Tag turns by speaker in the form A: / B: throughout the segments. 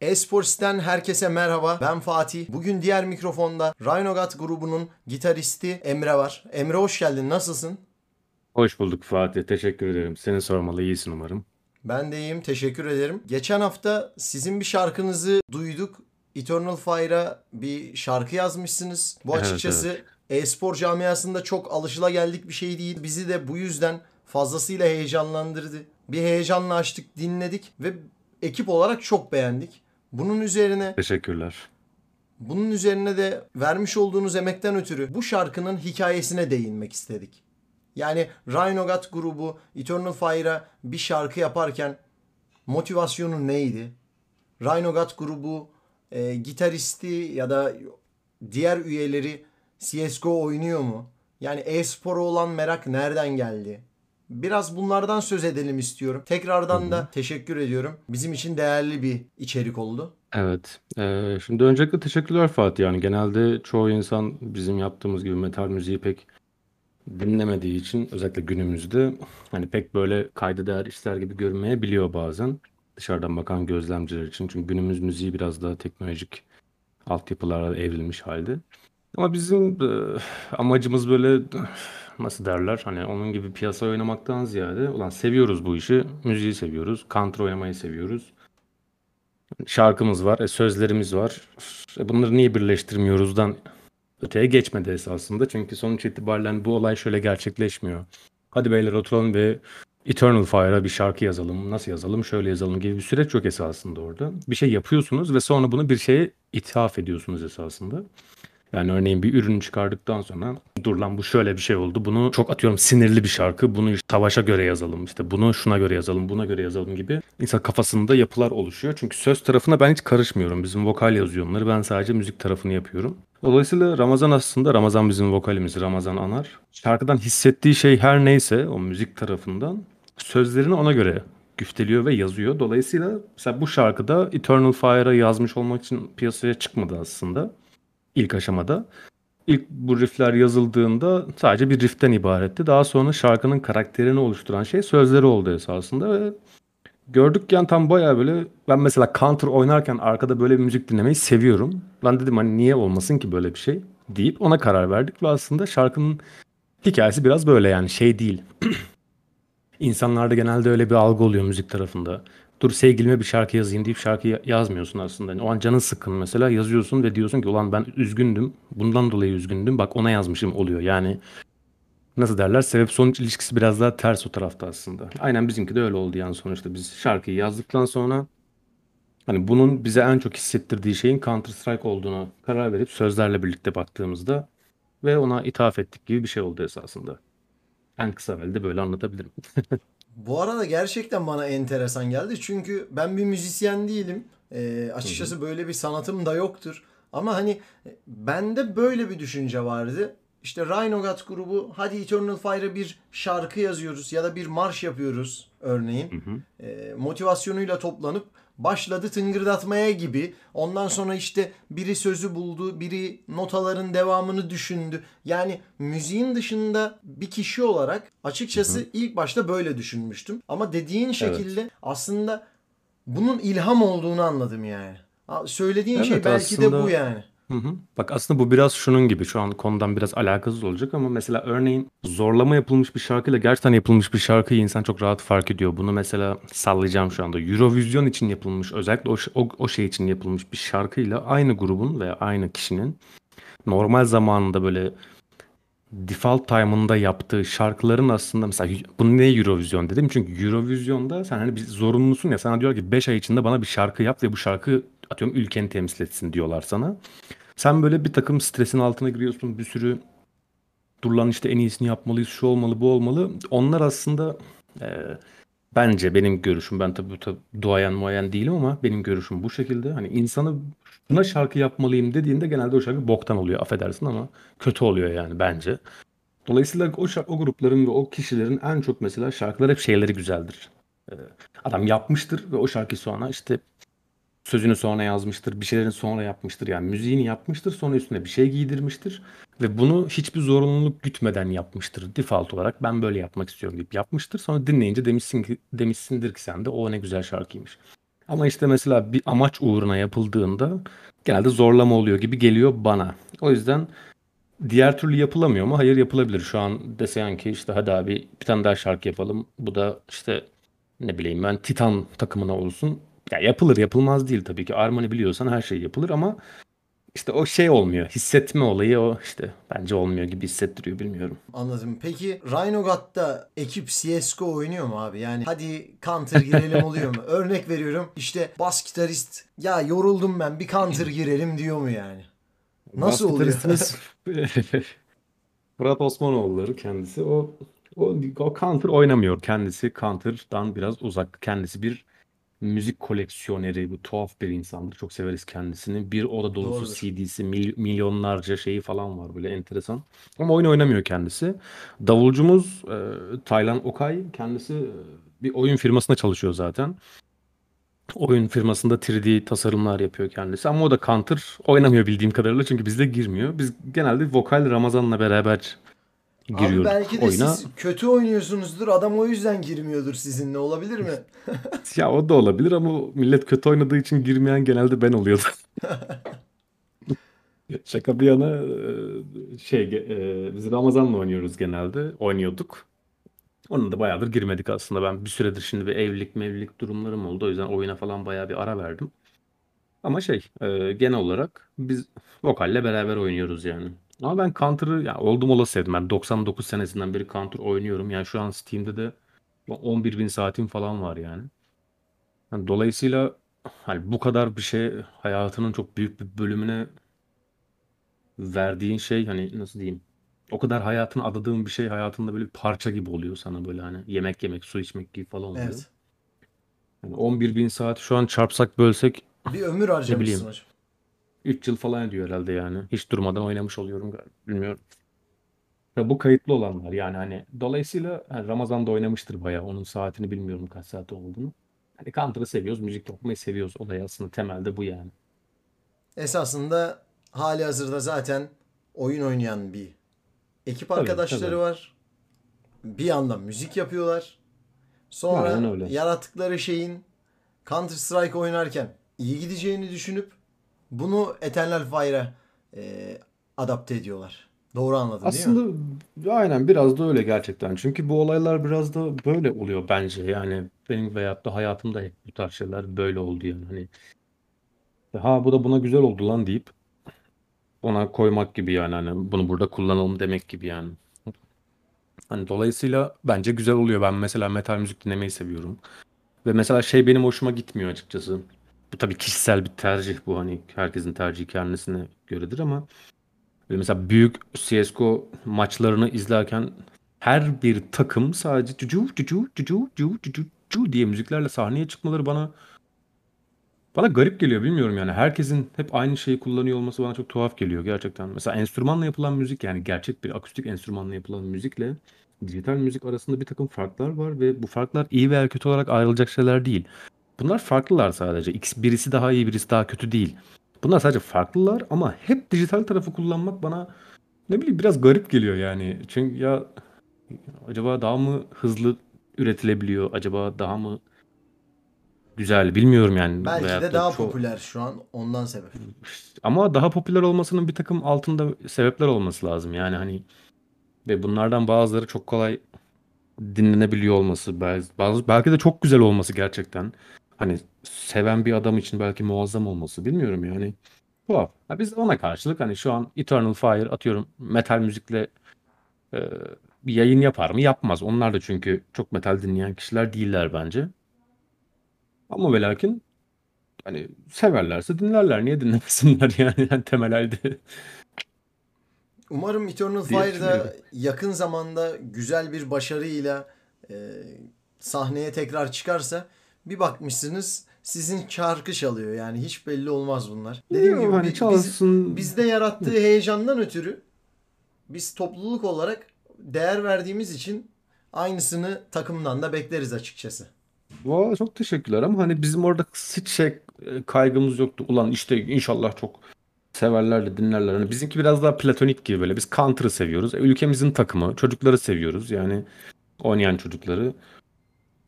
A: Esports'ten herkese merhaba. Ben Fatih. Bugün diğer mikrofonda Rhinogat grubunun gitaristi Emre var. Emre hoş geldin. Nasılsın?
B: Hoş bulduk Fatih. Teşekkür ederim. Seni sormalı. iyisin umarım.
A: Ben de iyiyim. Teşekkür ederim. Geçen hafta sizin bir şarkınızı duyduk. Eternal Fire'a bir şarkı yazmışsınız. Bu
B: Evet,
A: açıkçası e-spor camiasında çok alışılageldik bir şey değil. Bizi de bu yüzden fazlasıyla heyecanlandırdı. Bir heyecanla açtık, dinledik ve ekip olarak çok beğendik. Bunun üzerine
B: Teşekkürler.
A: Bunun üzerine de vermiş olduğunuz emekten ötürü bu şarkının hikayesine değinmek istedik. Yani Rhinogat grubu Eternal Fire'a bir şarkı yaparken motivasyonu neydi? Rhinogat grubu e, gitaristi ya da diğer üyeleri CSGO oynuyor mu? Yani e-spora olan merak nereden geldi? Biraz bunlardan söz edelim istiyorum. Tekrardan da teşekkür ediyorum. Bizim için değerli bir içerik oldu.
B: Evet. Ee, şimdi öncelikle teşekkürler Fatih. Yani genelde çoğu insan bizim yaptığımız gibi metal müziği pek dinlemediği için özellikle günümüzde hani pek böyle kayda değer işler gibi görünmeyebiliyor bazen. Dışarıdan bakan gözlemciler için. Çünkü günümüz müziği biraz daha teknolojik altyapılara evrilmiş halde. Ama bizim e, amacımız böyle nasıl derler hani onun gibi piyasa oynamaktan ziyade ulan seviyoruz bu işi. Müziği seviyoruz. Counter oynamayı seviyoruz. Şarkımız var, e, sözlerimiz var. E, bunları niye birleştirmiyoruzdan öteye geçmedi esasında. Çünkü sonuç itibariyle bu olay şöyle gerçekleşmiyor. Hadi beyler oturalım ve Eternal Fire'a bir şarkı yazalım. Nasıl yazalım? Şöyle yazalım gibi bir süreç yok esasında orada. Bir şey yapıyorsunuz ve sonra bunu bir şeye ithaf ediyorsunuz esasında. Yani örneğin bir ürünü çıkardıktan sonra dur lan bu şöyle bir şey oldu. Bunu çok atıyorum sinirli bir şarkı. Bunu işte savaşa göre yazalım. işte bunu şuna göre yazalım, buna göre yazalım gibi. İnsan kafasında yapılar oluşuyor. Çünkü söz tarafına ben hiç karışmıyorum. Bizim vokal yazıyor onları. Ben sadece müzik tarafını yapıyorum. Dolayısıyla Ramazan aslında Ramazan bizim vokalimiz. Ramazan Anar. Şarkıdan hissettiği şey her neyse o müzik tarafından sözlerini ona göre güfteliyor ve yazıyor. Dolayısıyla mesela bu şarkıda Eternal Fire'a yazmış olmak için piyasaya çıkmadı aslında ilk aşamada. İlk bu riffler yazıldığında sadece bir rifften ibaretti. Daha sonra şarkının karakterini oluşturan şey sözleri oldu esasında ve gördükken tam bayağı böyle ben mesela counter oynarken arkada böyle bir müzik dinlemeyi seviyorum. Ben dedim hani niye olmasın ki böyle bir şey deyip ona karar verdik ve aslında şarkının hikayesi biraz böyle yani şey değil. İnsanlarda genelde öyle bir algı oluyor müzik tarafında. Dur sevgilime bir şarkı yazayım deyip şarkı ya- yazmıyorsun aslında. Yani o an canın sıkkın mesela yazıyorsun ve diyorsun ki ulan ben üzgündüm. Bundan dolayı üzgündüm. Bak ona yazmışım oluyor. Yani nasıl derler sebep sonuç ilişkisi biraz daha ters o tarafta aslında. Aynen bizimki de öyle oldu yani sonuçta biz şarkıyı yazdıktan sonra hani bunun bize en çok hissettirdiği şeyin Counter Strike olduğunu karar verip sözlerle birlikte baktığımızda ve ona ithaf ettik gibi bir şey oldu esasında. En kısa halde böyle anlatabilirim.
A: Bu arada gerçekten bana enteresan geldi. Çünkü ben bir müzisyen değilim. Ee, açıkçası böyle bir sanatım da yoktur. Ama hani e, bende böyle bir düşünce vardı. İşte Rhinogat grubu hadi Eternal Fire'a bir şarkı yazıyoruz ya da bir marş yapıyoruz örneğin. Ee, motivasyonuyla toplanıp başladı tıngırdatmaya gibi. Ondan sonra işte biri sözü buldu, biri notaların devamını düşündü. Yani müziğin dışında bir kişi olarak açıkçası ilk başta böyle düşünmüştüm. Ama dediğin şekilde aslında bunun ilham olduğunu anladım yani. Söylediğin şey
B: Evet,
A: belki de bu
B: aslında-
A: yani.
B: Hı hı. Bak aslında bu biraz şunun gibi şu an konudan biraz alakasız olacak ama mesela örneğin zorlama yapılmış bir şarkıyla gerçekten yapılmış bir şarkıyı insan çok rahat fark ediyor. Bunu mesela sallayacağım şu anda. Eurovision için yapılmış özellikle o, o, o şey için yapılmış bir şarkıyla aynı grubun veya aynı kişinin normal zamanında böyle default time'ında yaptığı şarkıların aslında mesela bu ne Eurovision dedim çünkü Eurovision'da sen hani bir zorunlusun ya sana diyor ki 5 ay içinde bana bir şarkı yap ve bu şarkı atıyorum ülkeni temsil etsin diyorlar sana. Sen böyle bir takım stresin altına giriyorsun bir sürü dur lan işte en iyisini yapmalıyız şu olmalı bu olmalı. Onlar aslında e, bence benim görüşüm ben tabii, tabii duayen muayen değilim ama benim görüşüm bu şekilde. Hani insanı buna şarkı yapmalıyım dediğinde genelde o şarkı boktan oluyor affedersin ama kötü oluyor yani bence. Dolayısıyla o, şar- o grupların ve o kişilerin en çok mesela şarkılar hep şeyleri güzeldir. Ee, adam yapmıştır ve o şarkıyı sonra işte sözünü sonra yazmıştır, bir şeylerin sonra yapmıştır. Yani müziğini yapmıştır, sonra üstüne bir şey giydirmiştir ve bunu hiçbir zorunluluk gütmeden yapmıştır. Default olarak ben böyle yapmak istiyorum deyip yapmıştır. Sonra dinleyince demişsin ki demişsindir ki sen de o ne güzel şarkıymış. Ama işte mesela bir amaç uğruna yapıldığında genelde zorlama oluyor gibi geliyor bana. O yüzden diğer türlü yapılamıyor mu? Hayır yapılabilir. Şu an desen ki işte hadi abi bir tane daha şarkı yapalım. Bu da işte ne bileyim ben Titan takımına olsun. Ya yapılır yapılmaz değil tabii ki. Armani biliyorsan her şey yapılır ama işte o şey olmuyor. Hissetme olayı o işte bence olmuyor gibi hissettiriyor bilmiyorum.
A: Anladım. Peki Rhino God'da ekip CSGO oynuyor mu abi? Yani hadi counter girelim oluyor mu? Örnek veriyorum işte bas gitarist ya yoruldum ben bir counter girelim diyor mu yani? Nasıl
B: Bas
A: oluyor?
B: Fırat Osmanoğulları kendisi. O, o, o counter oynamıyor kendisi. Counter'dan biraz uzak. Kendisi bir müzik koleksiyoneri, bu tuhaf bir insandır. Çok severiz kendisini. Bir oda dolusu
A: Doğrudur.
B: CD'si, mil- milyonlarca şeyi falan var böyle enteresan. Ama oyun oynamıyor kendisi. Davulcumuz e, Taylan Okay kendisi e, bir oyun firmasında çalışıyor zaten. Oyun firmasında 3D tasarımlar yapıyor kendisi. Ama o da Counter oynamıyor bildiğim kadarıyla çünkü bizde girmiyor. Biz genelde vokal Ramazan'la beraber
A: Abi
B: giriyorduk
A: belki de
B: oyuna.
A: siz kötü oynuyorsunuzdur. Adam o yüzden girmiyordur sizinle. Olabilir mi?
B: Ya o da olabilir ama millet kötü oynadığı için girmeyen genelde ben oluyordum. Şaka bir yana e, şey e, biz Ramazan'la oynuyoruz genelde. Oynuyorduk. Onun da bayağıdır girmedik aslında. Ben bir süredir şimdi bir evlilik mevlilik durumlarım oldu. O yüzden oyuna falan bayağı bir ara verdim. Ama şey e, genel olarak biz vokalle beraber oynuyoruz yani. Ama ben Counter'ı ya oldum olası sevdim. Ben 99 senesinden beri Counter oynuyorum. Yani şu an Steam'de de 11 bin saatim falan var yani. Yani dolayısıyla hani bu kadar bir şey hayatının çok büyük bir bölümüne verdiğin şey hani nasıl diyeyim? O kadar hayatını adadığın bir şey hayatında böyle bir parça gibi oluyor sana böyle hani yemek yemek, su içmek gibi falan oluyor.
A: Evet.
B: Yani 11 bin saat şu an çarpsak bölsek
A: Bir ömür harcamışsın
B: bileyim
A: hocam.
B: 3 yıl falan ediyor herhalde yani. Hiç durmadan oynamış oluyorum galiba. Bilmiyorum. Ve bu kayıtlı olanlar yani hani dolayısıyla hani Ramazan'da oynamıştır bayağı. Onun saatini bilmiyorum kaç saat olduğunu. Hani Counter'ı seviyoruz, müzik yapmayı seviyoruz. Olay aslında temelde bu yani.
A: Esasında hali hazırda zaten oyun oynayan bir ekip
B: Tabii
A: arkadaşları
B: tabii.
A: var. Bir yandan müzik yapıyorlar. Sonra yarattıkları şeyin Counter Strike oynarken iyi gideceğini düşünüp bunu Eternal Fire'a e, adapte ediyorlar. Doğru anladım değil mi?
B: Aslında aynen biraz da öyle gerçekten. Çünkü bu olaylar biraz da böyle oluyor bence. Yani benim veyahut da hayatımda hep bu tarz şeyler böyle oldu yani. Hani ha bu da buna güzel oldu lan deyip ona koymak gibi yani hani bunu burada kullanalım demek gibi yani. Hani dolayısıyla bence güzel oluyor. Ben mesela metal müzik dinlemeyi seviyorum. Ve mesela şey benim hoşuma gitmiyor açıkçası. Bu tabii kişisel bir tercih bu hani herkesin tercihi kendisine göredir ama böyle mesela büyük CS:GO maçlarını izlerken her bir takım sadece cucu cucu cucu cucu cucu diye müziklerle sahneye çıkmaları bana bana garip geliyor bilmiyorum yani. Herkesin hep aynı şeyi kullanıyor olması bana çok tuhaf geliyor gerçekten. Mesela enstrümanla yapılan müzik yani gerçek bir akustik enstrümanla yapılan müzikle dijital müzik arasında bir takım farklar var ve bu farklar iyi veya kötü olarak ayrılacak şeyler değil. Bunlar farklılar sadece. X birisi daha iyi, birisi daha kötü değil. Bunlar sadece farklılar ama hep dijital tarafı kullanmak bana ne bileyim biraz garip geliyor yani. Çünkü ya acaba daha mı hızlı üretilebiliyor? Acaba daha mı güzel bilmiyorum yani.
A: Belki de
B: da
A: daha
B: çok
A: popüler şu an ondan sebep.
B: ama daha popüler olmasının bir takım altında sebepler olması lazım. Yani hani ve bunlardan bazıları çok kolay dinlenebiliyor olması, bazı- belki de çok güzel olması gerçekten. Hani seven bir adam için belki muazzam olması bilmiyorum yani. Tuhaf. Ha biz ona karşılık hani şu an Eternal Fire atıyorum metal müzikle e, bir yayın yapar mı? Yapmaz. Onlar da çünkü çok metal dinleyen kişiler değiller bence. Ama ve lakin hani severlerse dinlerler. Niye dinlemesinler yani, yani temel halde
A: Umarım Eternal
B: diye
A: Fire da
B: düşünüyorum.
A: yakın zamanda güzel bir başarıyla e, sahneye tekrar çıkarsa bir bakmışsınız sizin şarkı çalıyor. Yani hiç belli olmaz bunlar. Dediğim gibi
B: hani
A: bi- biz,
B: çalsın.
A: bizde yarattığı heyecandan ötürü biz topluluk olarak değer verdiğimiz için aynısını takımdan da bekleriz açıkçası.
B: Valla çok teşekkürler ama hani bizim orada hiç şey kaygımız yoktu. Ulan işte inşallah çok severler de dinlerler. Hani bizimki biraz daha platonik gibi böyle. Biz Counter'ı seviyoruz. E, ülkemizin takımı. Çocukları seviyoruz. Yani oynayan çocukları.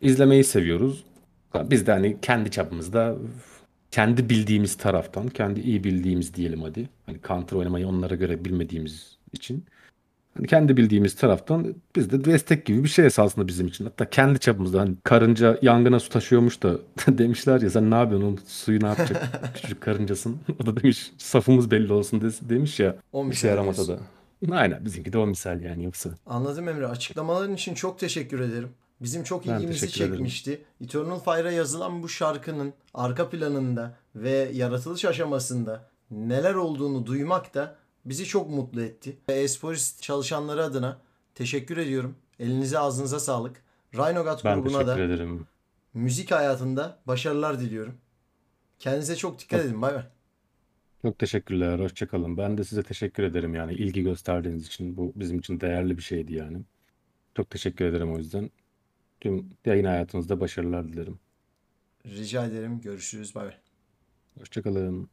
B: izlemeyi seviyoruz. Biz de hani kendi çapımızda kendi bildiğimiz taraftan, kendi iyi bildiğimiz diyelim hadi. Hani counter oynamayı onlara göre bilmediğimiz için. Hani kendi bildiğimiz taraftan biz de destek gibi bir şey esasında bizim için. Hatta kendi çapımızda hani karınca yangına su taşıyormuş da demişler ya sen ne yapıyorsun oğlum suyu ne yapacak küçücük karıncasın. O da demiş safımız belli olsun de- demiş ya
A: O
B: bir şey yaramasa da. Aynen bizimki de o misal yani yoksa.
A: Anladım Emre. Açıklamaların için çok teşekkür ederim. Bizim çok
B: Ben
A: ilgimizi
B: teşekkür ederim.
A: çekmişti. Eternal Fire'a yazılan bu şarkının arka planında ve yaratılış aşamasında neler olduğunu duymak da bizi çok mutlu etti. Esporist çalışanları adına teşekkür ediyorum. Elinize ağzınıza sağlık. Rhinogat
B: Ben
A: grubuna
B: teşekkür
A: da
B: ederim.
A: müzik hayatında başarılar diliyorum. Kendinize çok dikkat edin. Bay bay.
B: Çok teşekkürler. Hoşça kalın. Ben de size teşekkür ederim yani ilgi gösterdiğiniz için. Bu bizim için değerli bir şeydi yani. Çok teşekkür ederim o yüzden. Tüm yayın hayatınızda başarılar dilerim.
A: Rica ederim. Görüşürüz. Bay bay.
B: Hoşça kalın.